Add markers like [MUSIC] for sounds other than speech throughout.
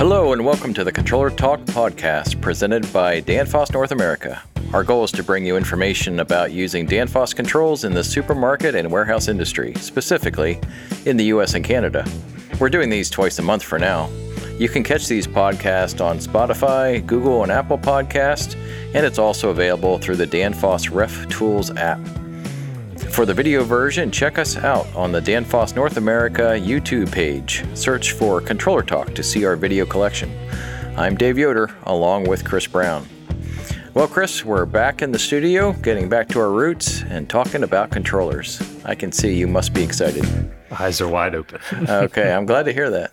Hello, and welcome to the Controller Talk podcast presented by Danfoss North America. Our goal is to bring you information about using Danfoss controls in the supermarket and warehouse industry, specifically in the US and Canada. We're doing these twice a month for now. You can catch these podcasts on Spotify, Google, and Apple Podcasts, and it's also available through the Danfoss Ref Tools app. For the video version, check us out on the Danfoss North America YouTube page. Search for Controller Talk to see our video collection. I'm Dave Yoder, along with Chris Brown. Well, Chris, we're back in the studio, getting back to our roots and talking about controllers. I can see you must be excited. Eyes are wide open. okay, I'm glad to hear that.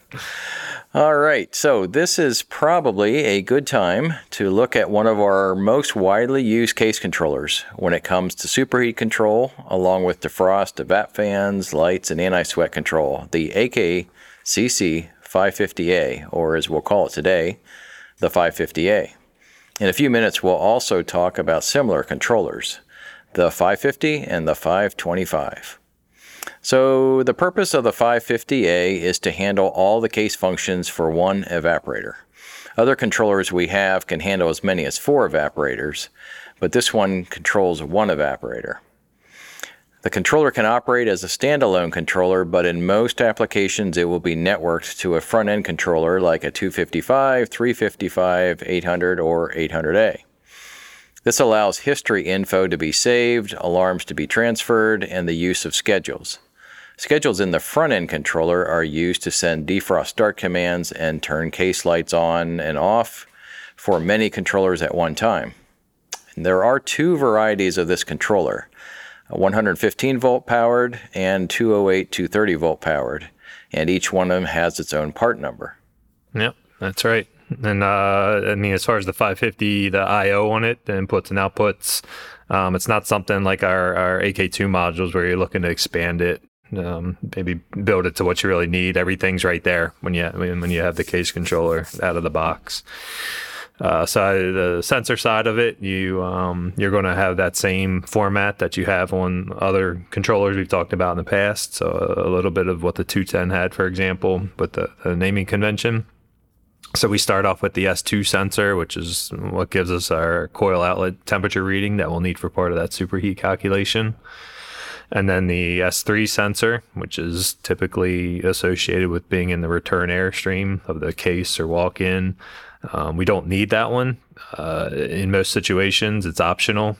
All right, so this is probably a good time to look at one of our most widely used case controllers when it comes to superheat control, along with defrost, evap fans, lights, and anti sweat control, the AKCC 550A, or as we'll call it today, the 550A. In a few minutes, we'll also talk about similar controllers, the 550 and the 525. So, the purpose of the 550A is to handle all the case functions for one evaporator. Other controllers we have can handle as many as four evaporators, but this one controls one evaporator. The controller can operate as a standalone controller, but in most applications it will be networked to a front end controller like a 255, 355, 800, or 800A. This allows history info to be saved, alarms to be transferred, and the use of schedules. Schedules in the front end controller are used to send defrost start commands and turn case lights on and off for many controllers at one time. And there are two varieties of this controller 115 volt powered and 208 230 volt powered, and each one of them has its own part number. Yep, that's right. And uh, I mean, as far as the 550, the I/O on it, the inputs and outputs, um, it's not something like our, our AK2 modules where you're looking to expand it um, maybe build it to what you really need. Everything's right there when you when you have the case controller out of the box. Uh, so the sensor side of it, you um, you're going to have that same format that you have on other controllers we've talked about in the past. So a little bit of what the 210 had, for example, with the, the naming convention. So we start off with the S2 sensor, which is what gives us our coil outlet temperature reading that we'll need for part of that superheat calculation. And then the S3 sensor, which is typically associated with being in the return airstream of the case or walk in. Um, we don't need that one. Uh, in most situations, it's optional.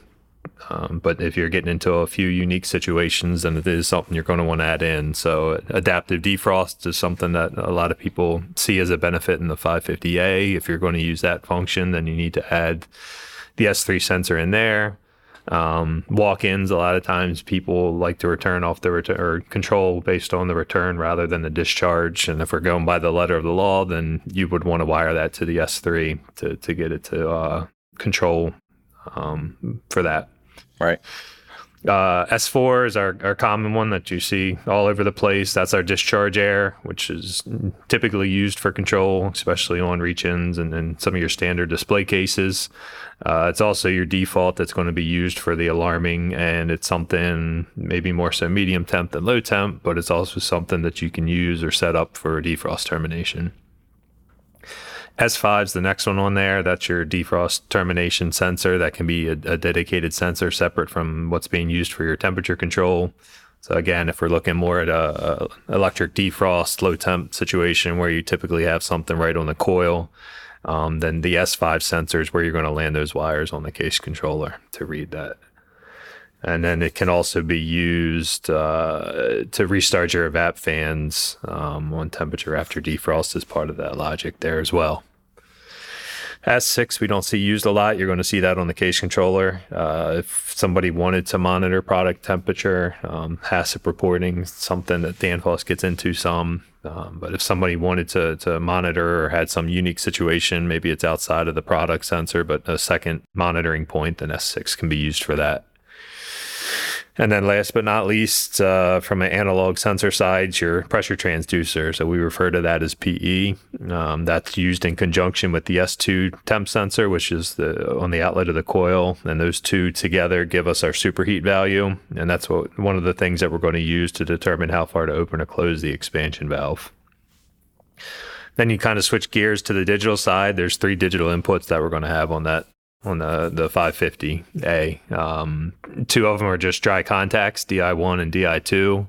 Um, but if you're getting into a few unique situations, then it is something you're going to want to add in. So, adaptive defrost is something that a lot of people see as a benefit in the 550A. If you're going to use that function, then you need to add the S3 sensor in there. Um, walk-ins, a lot of times people like to return off the return or control based on the return rather than the discharge. And if we're going by the letter of the law, then you would want to wire that to the S3 to, to get it to uh, control um, for that. Right. Uh, S4 is our, our common one that you see all over the place. That's our discharge air, which is typically used for control, especially on reach ins and, and some of your standard display cases. Uh, it's also your default that's going to be used for the alarming, and it's something maybe more so medium temp than low temp, but it's also something that you can use or set up for defrost termination. S5 is the next one on there. That's your defrost termination sensor. That can be a, a, dedicated sensor separate from what's being used for your temperature control. So again, if we're looking more at a, a electric defrost low temp situation where you typically have something right on the coil, um, then the S5 sensor is where you're going to land those wires on the case controller to read that. And then it can also be used uh, to restart your evap fans um, on temperature after defrost as part of that logic there as well. S6 we don't see used a lot. You're going to see that on the case controller. Uh, if somebody wanted to monitor product temperature, um, HACCP reporting, something that Danfoss gets into some. Um, but if somebody wanted to, to monitor or had some unique situation, maybe it's outside of the product sensor, but a second monitoring point, then S6 can be used for that. And then last but not least, uh, from an analog sensor side, your pressure transducer. So we refer to that as PE. Um, that's used in conjunction with the S2 temp sensor, which is the on the outlet of the coil. And those two together give us our superheat value. And that's what one of the things that we're going to use to determine how far to open or close the expansion valve. then you kind of switch gears to the digital side. There's three digital inputs that we're going to have on that on the the 550A. Um, two of them are just dry contacts, DI1 and DI2.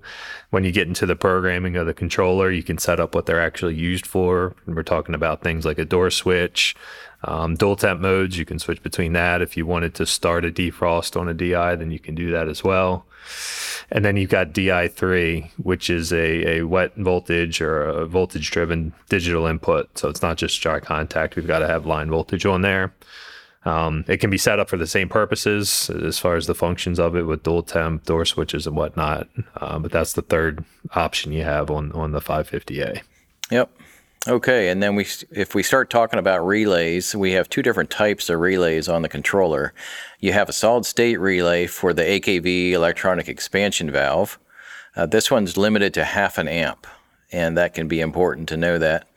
When you get into the programming of the controller, you can set up what they're actually used for. We're talking about things like a door switch, um, dual temp modes. You can switch between that. If you wanted to start a defrost on a DI, then you can do that as well. And then you've got DI3, which is a, a wet voltage or a voltage driven digital input. So it's not just dry contact. We've got to have line voltage on there. Um, it can be set up for the same purposes as far as the functions of it with dual temp, door switches, and whatnot. Uh, but that's the third option you have on, on the 550A. Yep. Okay, and then we, if we start talking about relays, we have two different types of relays on the controller. You have a solid state relay for the AKV electronic expansion valve. Uh, this one's limited to half an amp, and that can be important to know that.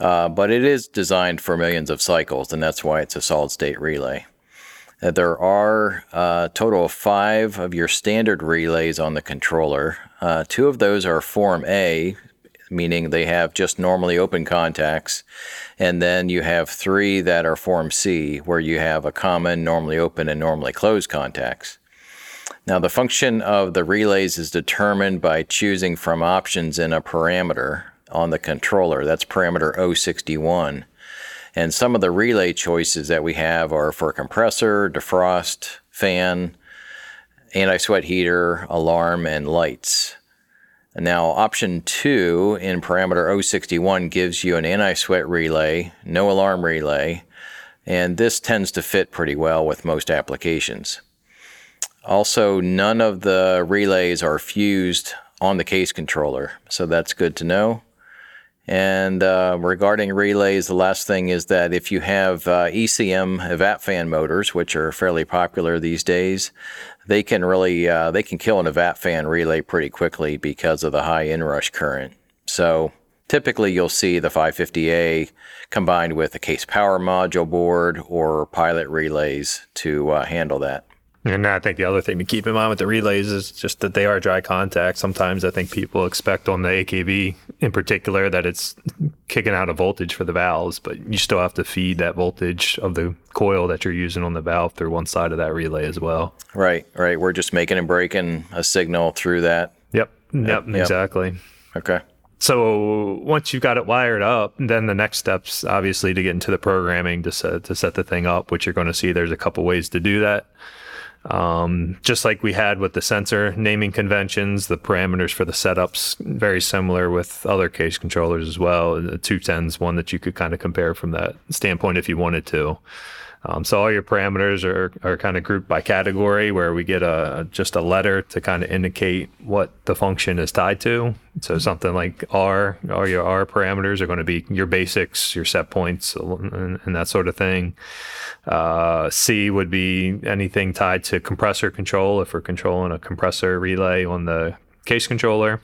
Uh, but it is designed for millions of cycles, and that's why it's a solid state relay. Uh, there are a uh, total of five of your standard relays on the controller. Uh, two of those are Form A, meaning they have just normally open contacts. And then you have three that are Form C, where you have a common, normally open, and normally closed contacts. Now, the function of the relays is determined by choosing from options in a parameter on the controller. That's parameter 061. And some of the relay choices that we have are for compressor, defrost, fan, anti sweat heater, alarm, and lights. Now, option two in parameter 061 gives you an anti sweat relay, no alarm relay, and this tends to fit pretty well with most applications. Also, none of the relays are fused on the case controller, so that's good to know. And uh, regarding relays, the last thing is that if you have uh, ECM evap fan motors, which are fairly popular these days, they can really uh, they can kill an evap fan relay pretty quickly because of the high inrush current. So typically you'll see the 550A combined with a case power module board or pilot relays to uh, handle that. And I think the other thing to keep in mind with the relays is just that they are dry contact. Sometimes I think people expect on the AKV in particular that it's kicking out a voltage for the valves, but you still have to feed that voltage of the coil that you're using on the valve through one side of that relay as well. Right, right. We're just making and breaking a signal through that. Yep, yep, yep. exactly. Okay. So once you've got it wired up, then the next steps obviously to get into the programming to set to set the thing up, which you're going to see there's a couple ways to do that. Um, just like we had with the sensor naming conventions, the parameters for the setups very similar with other case controllers as well. The 210 is one that you could kind of compare from that standpoint if you wanted to. Um, so all your parameters are, are kind of grouped by category where we get a just a letter to kind of indicate what the function is tied to. So something like R, all your R parameters are going to be your basics, your set points, and, and that sort of thing. Uh, C would be anything tied to compressor control if we're controlling a compressor relay on the case controller.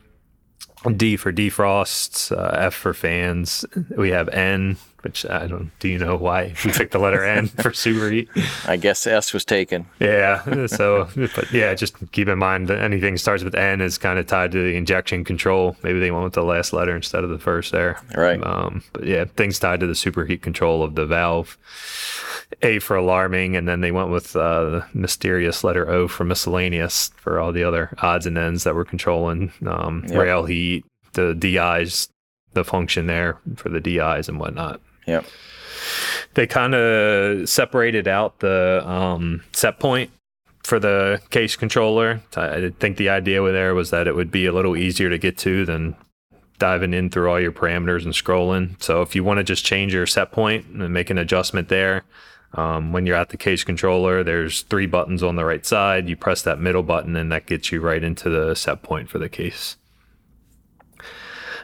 D for defrosts, uh, F for fans. We have N which I don't. Do you know why we picked the letter N for super heat? [LAUGHS] I guess S was taken. Yeah. [LAUGHS] So, but yeah, just keep in mind that anything starts with N is kind of tied to the injection control. Maybe they went with the last letter instead of the first there. Right. Um, but yeah, things tied to the superheat control of the valve. A for alarming, and then they went with uh, the mysterious letter O for miscellaneous for all the other odds and ends that were controlling um, yep. rail heat, the DIs, the function there for the DIs and whatnot. Yeah. They kind of separated out the um, set point for the case controller. I think the idea there was that it would be a little easier to get to than diving in through all your parameters and scrolling. So if you want to just change your set point and make an adjustment there, um, when you're at the case controller, there's three buttons on the right side. You press that middle button, and that gets you right into the set point for the case.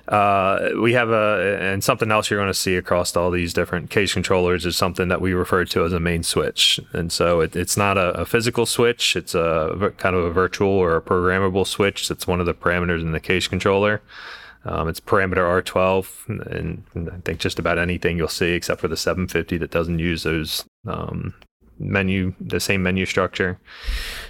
Uh, we have a and something else you're going to see across all these different case controllers is something that we refer to as a main switch, and so it, it's not a, a, physical switch; it's a kind of a virtual or a programmable switch. That's one of the parameters in the case controller. Um, it's parameter R12, and I think just about anything you'll see except for the 750 that doesn't use those um, menu, the same menu structure.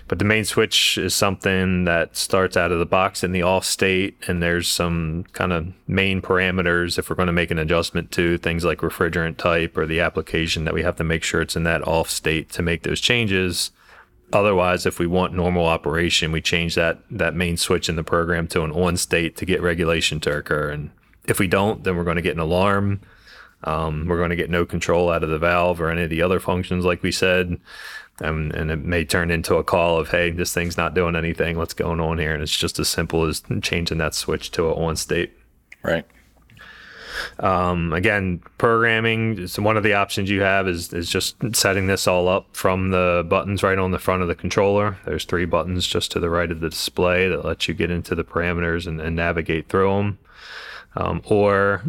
But the main switch is something that starts out of the box in the off state, and there's some kind of main parameters if we're going to make an adjustment to things like refrigerant type or the application that we have to make sure it's in that off state to make those changes. Otherwise, if we want normal operation, we change that that main switch in the program to an on state to get regulation to occur. And if we don't, then we're going to get an alarm. Um, we're going to get no control out of the valve or any of the other functions, like we said. And, and, it may turn into a call of, hey, this thing's not doing anything. What's going on here? And it's just as simple as changing that switch to a on state. Right. Um, again, programming. So one of the options you have is is just setting this all up from the buttons right on the front of the controller. There's three buttons just to the right of the display that lets you get into the parameters and, and navigate through them. Um, or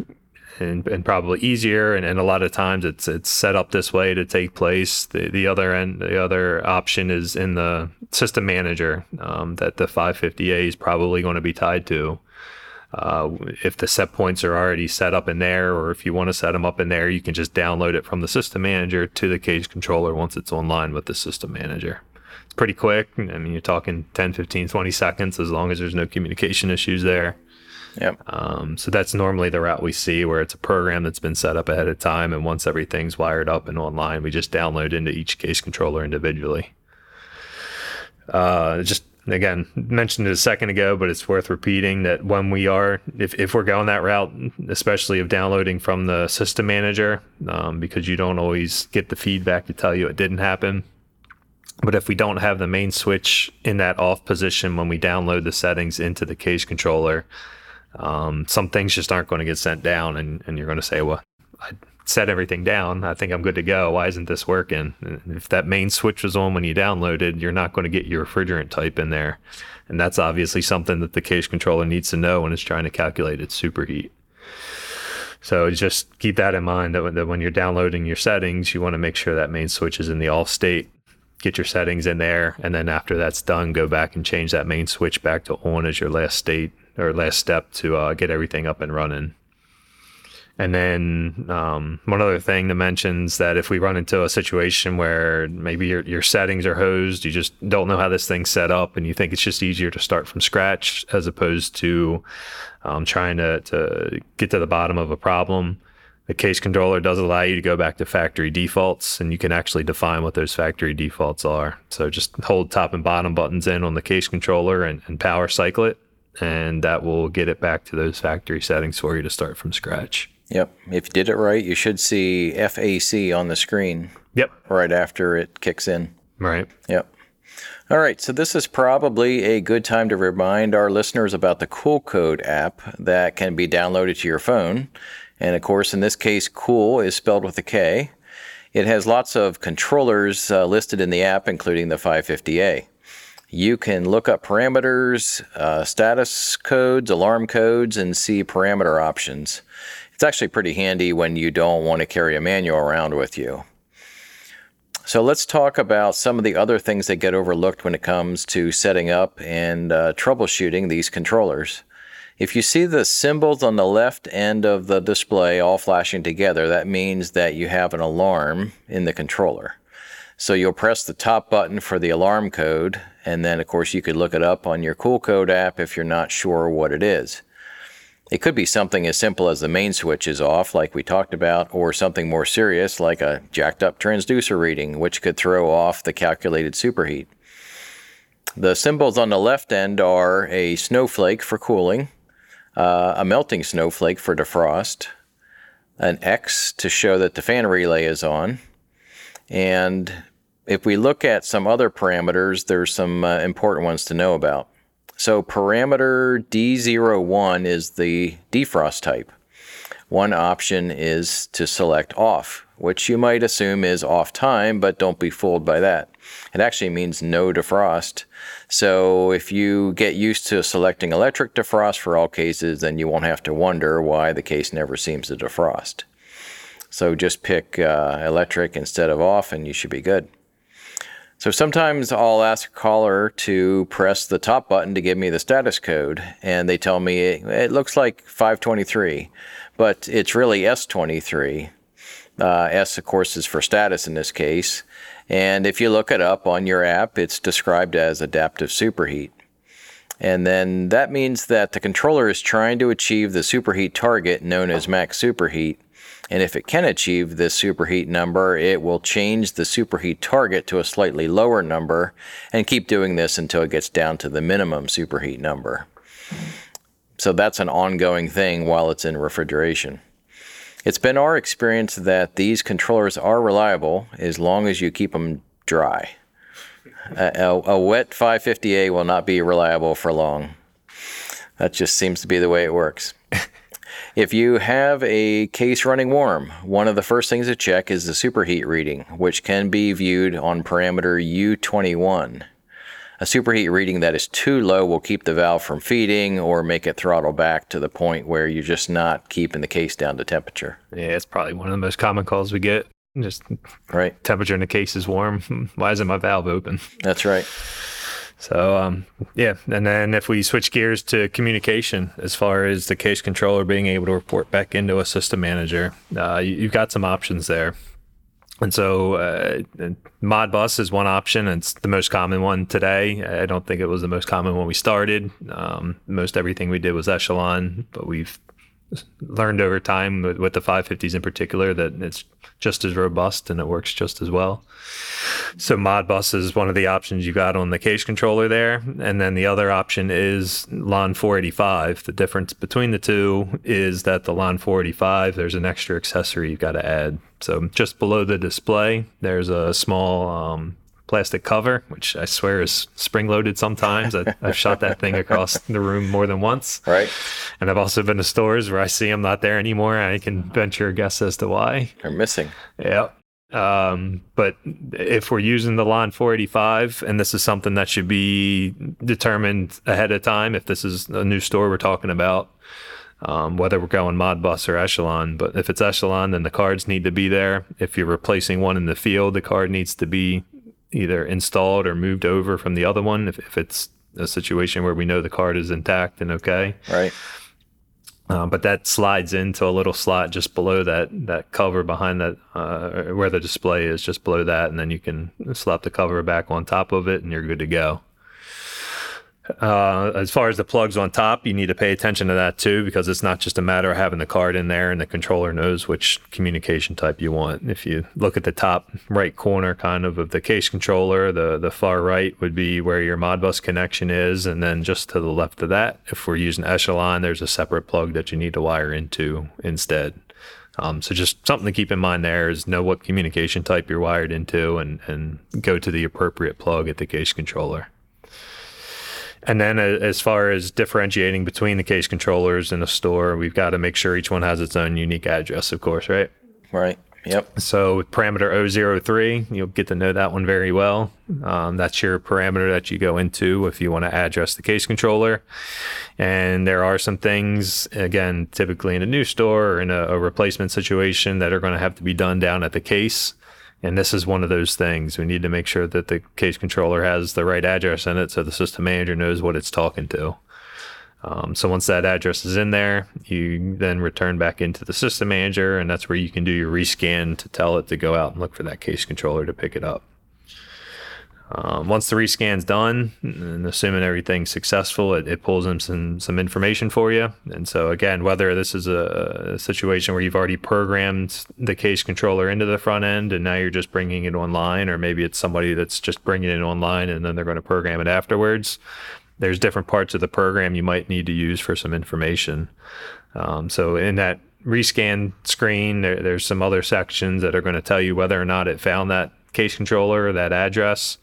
and, and probably easier and, and a lot of times it's it's set up this way to take place the, the other end the other option is in the system manager um, that the 550a is probably going to be tied to uh, if the set points are already set up in there, or if you want to set them up in there, you can just download it from the system manager to the case controller once it's online with the system manager. It's pretty quick. I mean, you're talking 10, 15, 20 seconds as long as there's no communication issues there. Yep. Um, so that's normally the route we see where it's a program that's been set up ahead of time. And once everything's wired up and online, we just download into each case controller individually. Uh, just again mentioned it a second ago but it's worth repeating that when we are if, if we're going that route especially of downloading from the system manager um, because you don't always get the feedback to tell you it didn't happen but if we don't have the main switch in that off position when we download the settings into the case controller um, some things just aren't going to get sent down and, and you're going to say well I set everything down. I think I'm good to go. Why isn't this working? if that main switch was on when you downloaded, you're not going to get your refrigerant type in there. And that's obviously something that the case controller needs to know when it's trying to calculate its superheat. So just keep that in mind that when you're downloading your settings, you want to make sure that main switch is in the off state. Get your settings in there, and then after that's done, go back and change that main switch back to on as your last state or last step to uh, get everything up and running. And then um, one other thing that mentions that if we run into a situation where maybe your, your settings are hosed, you just don't know how this thing's set up, and you think it's just easier to start from scratch as opposed to um, trying to, to get to the bottom of a problem. The case controller does allow you to go back to factory defaults, and you can actually define what those factory defaults are. So just hold top and bottom buttons in on the case controller and, and power cycle it, and that will get it back to those factory settings for you to start from scratch. Yep. If you did it right, you should see FAC on the screen. Yep. Right after it kicks in. Right. Yep. All right, so this is probably a good time to remind our listeners about the KoolCode app that can be downloaded to your phone. And of course, in this case, cool is spelled with a K. It has lots of controllers uh, listed in the app, including the 550A. You can look up parameters, uh, status codes, alarm codes, and see parameter options. It's actually pretty handy when you don't want to carry a manual around with you. So let's talk about some of the other things that get overlooked when it comes to setting up and uh, troubleshooting these controllers. If you see the symbols on the left end of the display all flashing together, that means that you have an alarm in the controller. So you'll press the top button for the alarm code, and then of course you could look it up on your KoolCode app if you're not sure what it is. It could be something as simple as the main switch is off, like we talked about, or something more serious, like a jacked up transducer reading, which could throw off the calculated superheat. The symbols on the left end are a snowflake for cooling, uh, a melting snowflake for defrost, an X to show that the fan relay is on, and if we look at some other parameters, there's some uh, important ones to know about. So parameter D01 is the defrost type. One option is to select off, which you might assume is off time, but don't be fooled by that. It actually means no defrost. So if you get used to selecting electric defrost for all cases, then you won't have to wonder why the case never seems to defrost. So just pick uh, electric instead of off and you should be good. So sometimes I'll ask a caller to press the top button to give me the status code, and they tell me it looks like 523, but it's really S23. Uh, S, of course, is for status in this case. And if you look it up on your app, it's described as adaptive superheat. And then that means that the controller is trying to achieve the superheat target known as max superheat. And if it can achieve this superheat number, it will change the superheat target to a slightly lower number and keep doing this until it gets down to the minimum superheat number. So that's an ongoing thing while it's in refrigeration. It's been our experience that these controllers are reliable as long as you keep them dry. A, a, a wet 550A will not be reliable for long. That just seems to be the way it works. [LAUGHS] if you have a case running warm, one of the first things to check is the superheat reading, which can be viewed on parameter U21. A superheat reading that is too low will keep the valve from feeding or make it throttle back to the point where you're just not keeping the case down to temperature. Yeah, it's probably one of the most common calls we get. Just right. Temperature in the case is warm. [LAUGHS] Why isn't my valve open? That's right. So um, yeah, and then if we switch gears to communication, as far as the case controller being able to report back into a system manager, uh, you, have got some options there. And so uh, Modbus is one option. It's the most common one today. I don't think it was the most common when we started. Um, most everything we did was Echelon, but we've learned over time with, with, the 550s in particular that it's just as robust and it works just as well. So Modbus is one of the options you got on the case controller there. And then the other option is LON 485. The difference between the two is that the LON 485, there's an extra accessory you've got to add. So just below the display, there's a small um, plastic cover, which I swear is spring loaded sometimes. I, [LAUGHS] have shot that thing across the room more than once. Right. And I've also been to stores where I see them not there anymore. I can venture a guess as to why. They're missing. Yeah. Um, but if we're using the LON 485, and this is something that should be determined ahead of time, if this is a new store we're talking about, um, whether we're going Modbus or Echelon. But if it's Echelon, then the cards need to be there. If you're replacing one in the field, the card needs to be either installed or moved over from the other one if, if it's a situation where we know the card is intact and okay. Right. Um, but that slides into a little slot just below that that cover behind that uh, where the display is, just below that, and then you can slap the cover back on top of it, and you're good to go. Uh, as far as the plugs on top, you need to pay attention to that too, because it's not just a matter of having the card in there and the controller knows which communication type you want. If you look at the top right corner, kind of of the case controller, the the far right would be where your Modbus connection is, and then just to the left of that, if we're using Echelon, there's a separate plug that you need to wire into instead. Um, so just something to keep in mind there is know what communication type you're wired into, and and go to the appropriate plug at the case controller. And then, uh, as far as differentiating between the case controllers in a store, we've got to make sure each one has its own unique address, of course, right? Right. Yep. So with parameter 003, you'll get to know that one very well. Um, that's your parameter that you go into if you want to address the case controller. And there are some things, again, typically in a new store or in a, a replacement situation that are going to have to be done down at the case. And this is one of those things. We need to make sure that the case controller has the right address in it so the system manager knows what it's talking to. Um, so once that address is in there, you then return back into the system manager, and that's where you can do your rescan to tell it to go out and look for that case controller to pick it up. Um, once the rescan's done, and assuming everything's successful, it, it, pulls in some some information for you. And so again, whether this is a, a, situation where you've already programmed the case controller into the front end, and now you're just bringing it online, or maybe it's somebody that's just bringing it online and then they're going to program it afterwards. There's different parts of the program you might need to use for some information. Um, so in that rescan screen, there, there's some other sections that are going to tell you whether or not it found that case controller, that address.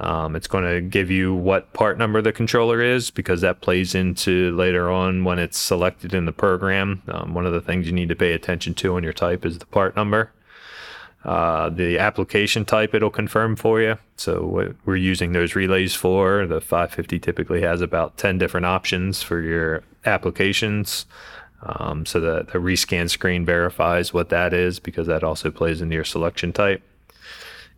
Um, it's going to give you what part number the controller is because that plays into later on when it's selected in the program. Um, one of the things you need to pay attention to on your type is the part number. Uh, the application type it'll confirm for you. So what we're using those relays for, the 550 typically has about 10 different options for your applications. Um, so the rescan screen verifies what that is because that also plays into your selection type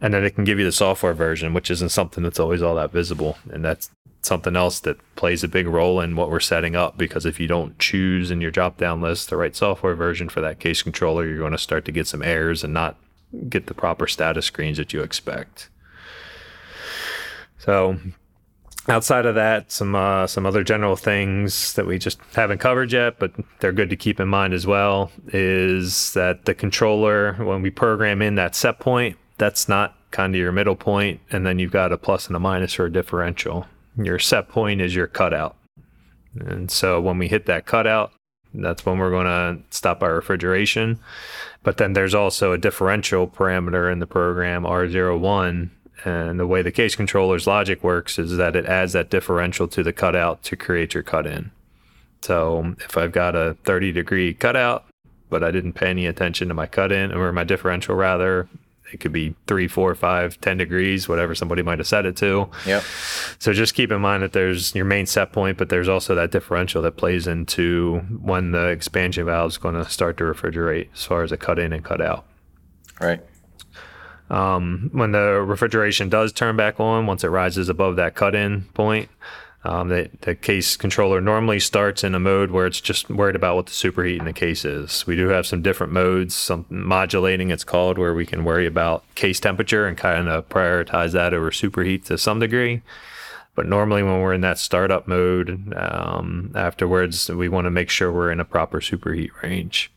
and then it can give you the software version, which isn't something that's always all that visible. And that's something else that plays a big role in what we're setting up because if you don't choose in your drop down list the right software version for that case controller, you're going to start to get some errors and not get the proper status screens that you expect. So outside of that, some uh, some other general things that we just haven't covered yet, but they're good to keep in mind as well, is that the controller when we program in that set point, that's not kind of your middle point, and then you've got a plus and a minus or a differential. Your set point is your cutout. And so when we hit that cutout, that's when we're going to stop our refrigeration. But then there's also a differential parameter in the program, R01. And the way the case controller's logic works is that it adds that differential to the cutout to create your cut in. So if I've got a 30 degree cutout, but I didn't pay any attention to my cut in or my differential rather, it could be three, four, five, ten degrees, whatever somebody might have set it to. Yep. So just keep in mind that there's your main set point, but there's also that differential that plays into when the expansion valve is going to start to refrigerate as far as a cut in and cut out. Right. Um, when the refrigeration does turn back on, once it rises above that cut in point, um, the, the case controller normally starts in a mode where it's just worried about what the superheat in the case is. We do have some different modes, some modulating it's called, where we can worry about case temperature and kind of prioritize that over superheat to some degree. But normally, when we're in that startup mode, um, afterwards, we want to make sure we're in a proper superheat range.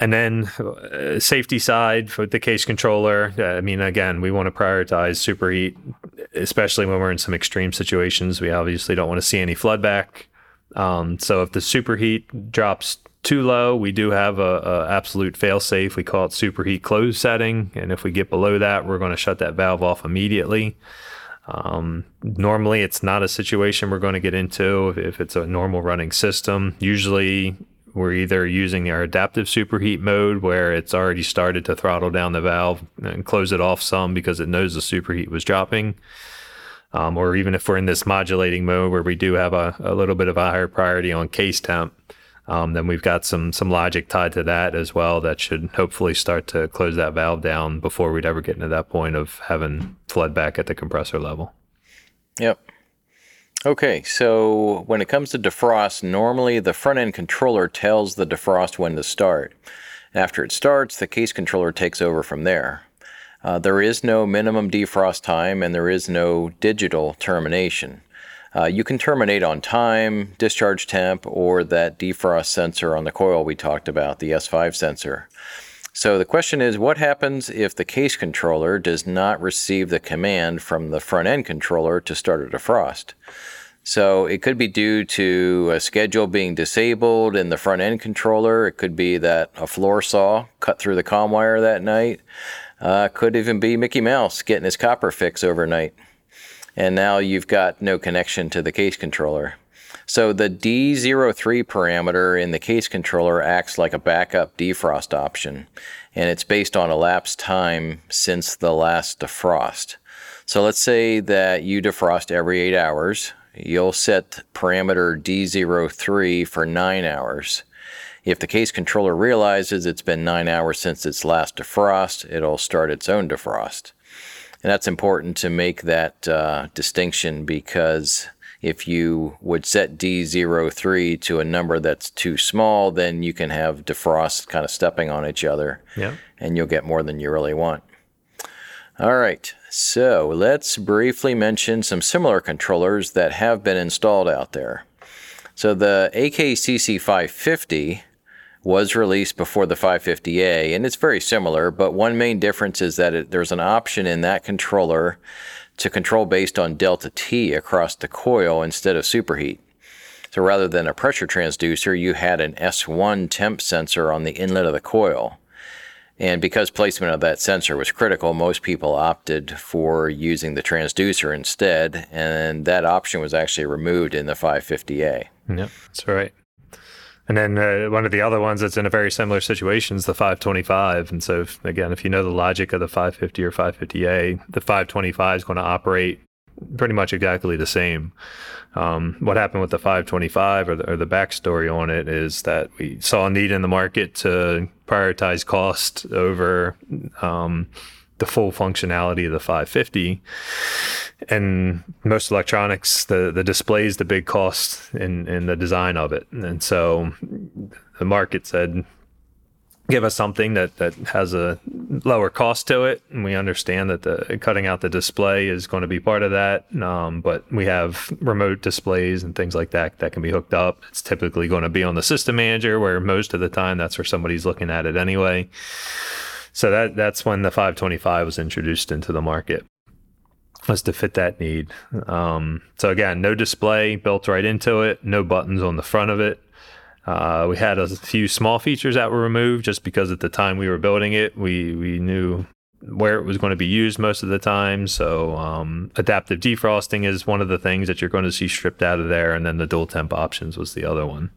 And then uh, safety side for the case controller. Uh, I mean, again, we want to prioritize superheat, especially when we're in some extreme situations. We obviously don't want to see any flood back. Um, so if the superheat drops too low, we do have a, a absolute fail safe. We call it superheat close setting, and if we get below that, we're going to shut that valve off immediately. Um, normally, it's not a situation we're going to get into if, if it's a normal running system. Usually, we're either using our adaptive superheat mode where it's already started to throttle down the valve and close it off some because it knows the superheat was dropping. Um, or even if we're in this modulating mode where we do have a, a little bit of a higher priority on case temp, um, then we've got some some logic tied to that as well that should hopefully start to close that valve down before we'd ever get into that point of having flood back at the compressor level. Yep. Okay, so when it comes to defrost, normally the front end controller tells the defrost when to start. After it starts, the case controller takes over from there. Uh, there is no minimum defrost time and there is no digital termination. Uh, you can terminate on time, discharge temp, or that defrost sensor on the coil we talked about, the S5 sensor. So the question is what happens if the case controller does not receive the command from the front end controller to start a defrost? So it could be due to a schedule being disabled in the front end controller. It could be that a floor saw cut through the COM wire that night. Uh, could even be Mickey Mouse getting his copper fix overnight. And now you've got no connection to the case controller. So the D03 parameter in the case controller acts like a backup defrost option, and it's based on elapsed time since the last defrost. So let's say that you defrost every eight hours you'll set parameter D03 for 9 hours. If the case controller realizes it's been 9 hours since its last defrost, it'll start its own defrost. And that's important to make that uh, distinction because if you would set D03 to a number that's too small, then you can have defrost kind of stepping on each other. Yeah. And you'll get more than you really want. All right, so let's briefly mention some similar controllers that have been installed out there. So the AKCC 550 was released before the 550A, and it's very similar, but one main difference is that it, there's an option in that controller to control based on delta T across the coil instead of superheat. So rather than a pressure transducer, you had an S1 temp sensor on the inlet of the coil. And because placement of that sensor was critical, most people opted for using the transducer instead, and that option was actually removed in the 550A. Yep, that's right. And then uh, one of the other ones that's in a very similar situation is the 525. And so, if, again, if you know the logic of the 550 or 550A, the 525 is going to operate pretty much exactly the same. Um, what happened with the 525 or the, or the backstory on it is that we saw a need in the market to prioritize cost over um, the full functionality of the 550. And most electronics, the the display is the big cost in in the design of it. And so the market said, give us something that, that has a lower cost to it. And we understand that the cutting out the display is going to be part of that. Um, but we have remote displays and things like that that can be hooked up. It's typically going to be on the system manager where most of the time that's where somebody's looking at it anyway. So that that's when the 525 was introduced into the market was to fit that need. Um, so again, no display built right into it, no buttons on the front of it. Uh, we had a few small features that were removed just because at the time we were building it, we we knew where it was going to be used most of the time. So um, adaptive defrosting is one of the things that you're going to see stripped out of there, and then the dual temp options was the other one.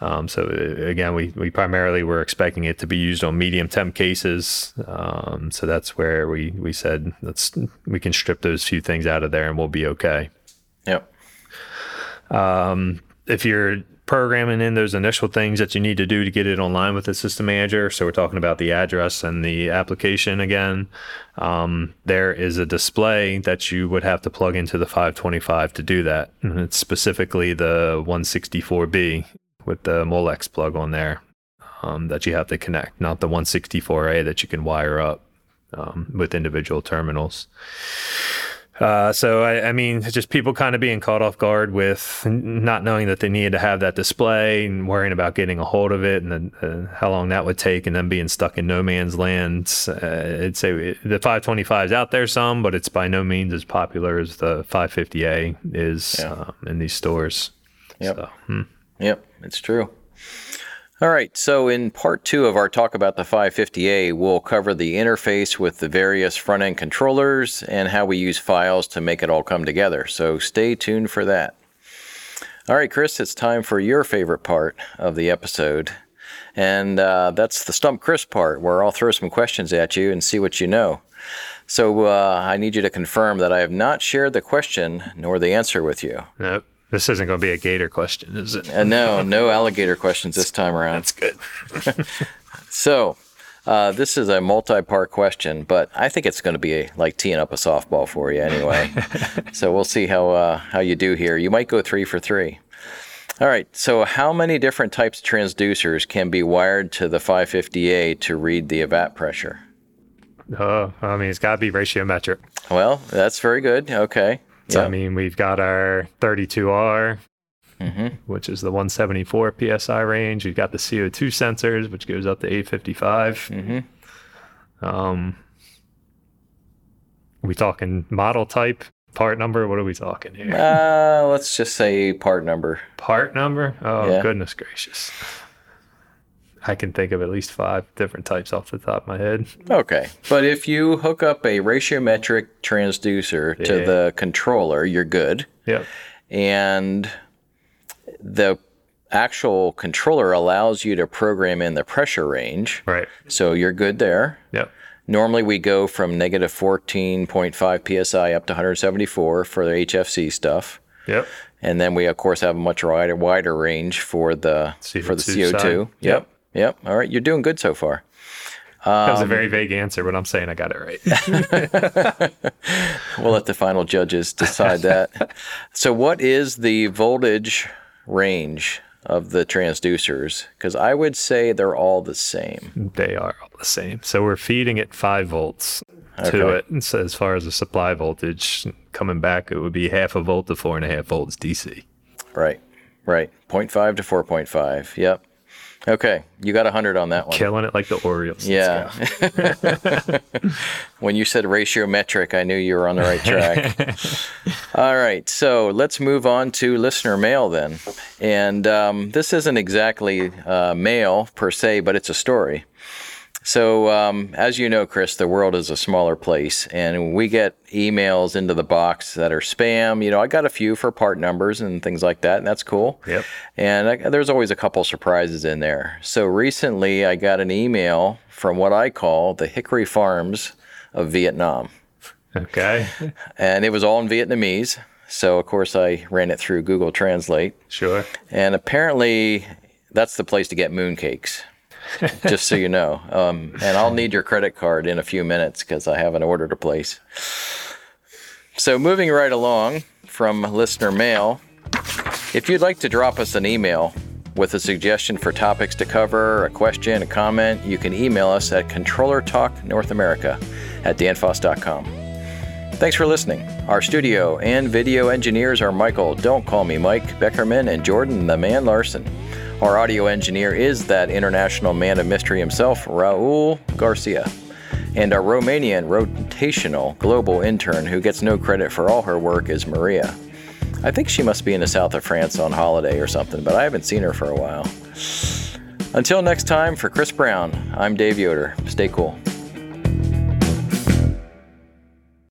Um, so uh, again, we, we primarily were expecting it to be used on medium temp cases. Um, so that's where we, we said let's we can strip those few things out of there and we'll be okay. Yep. Um, if you're programming in those initial things that you need to do to get it online with the system manager. So we're talking about the address and the application again. Um, there is a display that you would have to plug into the 525 to do that. And it's specifically the 164B with the Molex plug on there um, that you have to connect, not the 164A that you can wire up um, with individual terminals. Uh, so I, I, mean, just people kind of being caught off guard with not knowing that they needed to have that display and worrying about getting a hold of it and then, uh, how long that would take, and then being stuck in no man's land. Uh, I'd say the 525 is out there some, but it's by no means as popular as the 550A is yeah. um, in these stores. Yep. So, hmm. Yep, it's true. All right, so in part two of our talk about the 550A, we'll cover the interface with the various front end controllers and how we use files to make it all come together. So stay tuned for that. All right, Chris, it's time for your favorite part of the episode. And uh, that's the Stump Chris part, where I'll throw some questions at you and see what you know. So uh, I need you to confirm that I have not shared the question nor the answer with you. Nope. This isn't going to be a gator question, is it? Uh, no, no alligator questions this time around. That's good. [LAUGHS] so, uh, this is a multi-part question, but I think it's going to be a, like teeing up a softball for you anyway. [LAUGHS] so we'll see how uh, how you do here. You might go three for three. All right. So, how many different types of transducers can be wired to the 550A to read the evap pressure? Oh, I mean, it's got to be ratiometric. Well, that's very good. Okay. So, I mean, we've got our 32R, mm-hmm. which is the 174 psi range. We've got the CO2 sensors, which goes up to 855. Mm-hmm. Um, we talking model type, part number? What are we talking here? Uh, let's just say part number. Part number? Oh, yeah. goodness gracious. I can think of at least five different types off the top of my head. Okay. But if you hook up a ratiometric transducer yeah. to the controller, you're good. Yep. And the actual controller allows you to program in the pressure range. Right. So you're good there. Yep. Normally we go from negative 14.5 psi up to 174 for the HFC stuff. Yep. And then we of course have a much wider wider range for the CO2 for the CO2. Side. Yep. yep. Yep. All right. You're doing good so far. Um, that was a very vague answer, but I'm saying I got it right. [LAUGHS] [LAUGHS] we'll let the final judges decide that. so, what is the voltage range of the transducers? Because I would say they're all the same. They are all the same. So, we're feeding it five volts to it. And so, as far as the supply voltage coming back, it would be half a volt to four and a half volts DC. Right. Right. 0.5 to 4.5. Yep. Okay, you got a 100 on that one. Killing it like the Orioles. Yeah. [LAUGHS] when you said ratio metric, I knew you were on the right track. [LAUGHS] All right, so let's move on to listener mail then. And um, this isn't exactly uh, mail per se, but it's a story. So, um, as you know, Chris, the world is a smaller place, and we get emails into the box that are spam. You know, I got a few for part numbers and things like that, and that's cool. Yep. And I, there's always a couple surprises in there. So recently, I got an email from what I call the Hickory Farms of Vietnam. Okay. [LAUGHS] And it was all in Vietnamese. So, of course, I ran it through Google Translate. Sure. And apparently, that's the place to get mooncakes. Just so you know. Um, and I'll need your credit card in a few minutes because I have an order to place. So, moving right along from listener mail, if you'd like to drop us an email with a suggestion for topics to cover, a question, a comment, you can email us at controllertalknorthamerica at danfoss.com. Thanks for listening. Our studio and video engineers are Michael, don't call me Mike, Beckerman, and Jordan, the man Larson. Our audio engineer is that international man of mystery himself, Raul Garcia. And our Romanian rotational global intern who gets no credit for all her work is Maria. I think she must be in the south of France on holiday or something, but I haven't seen her for a while. Until next time, for Chris Brown, I'm Dave Yoder. Stay cool.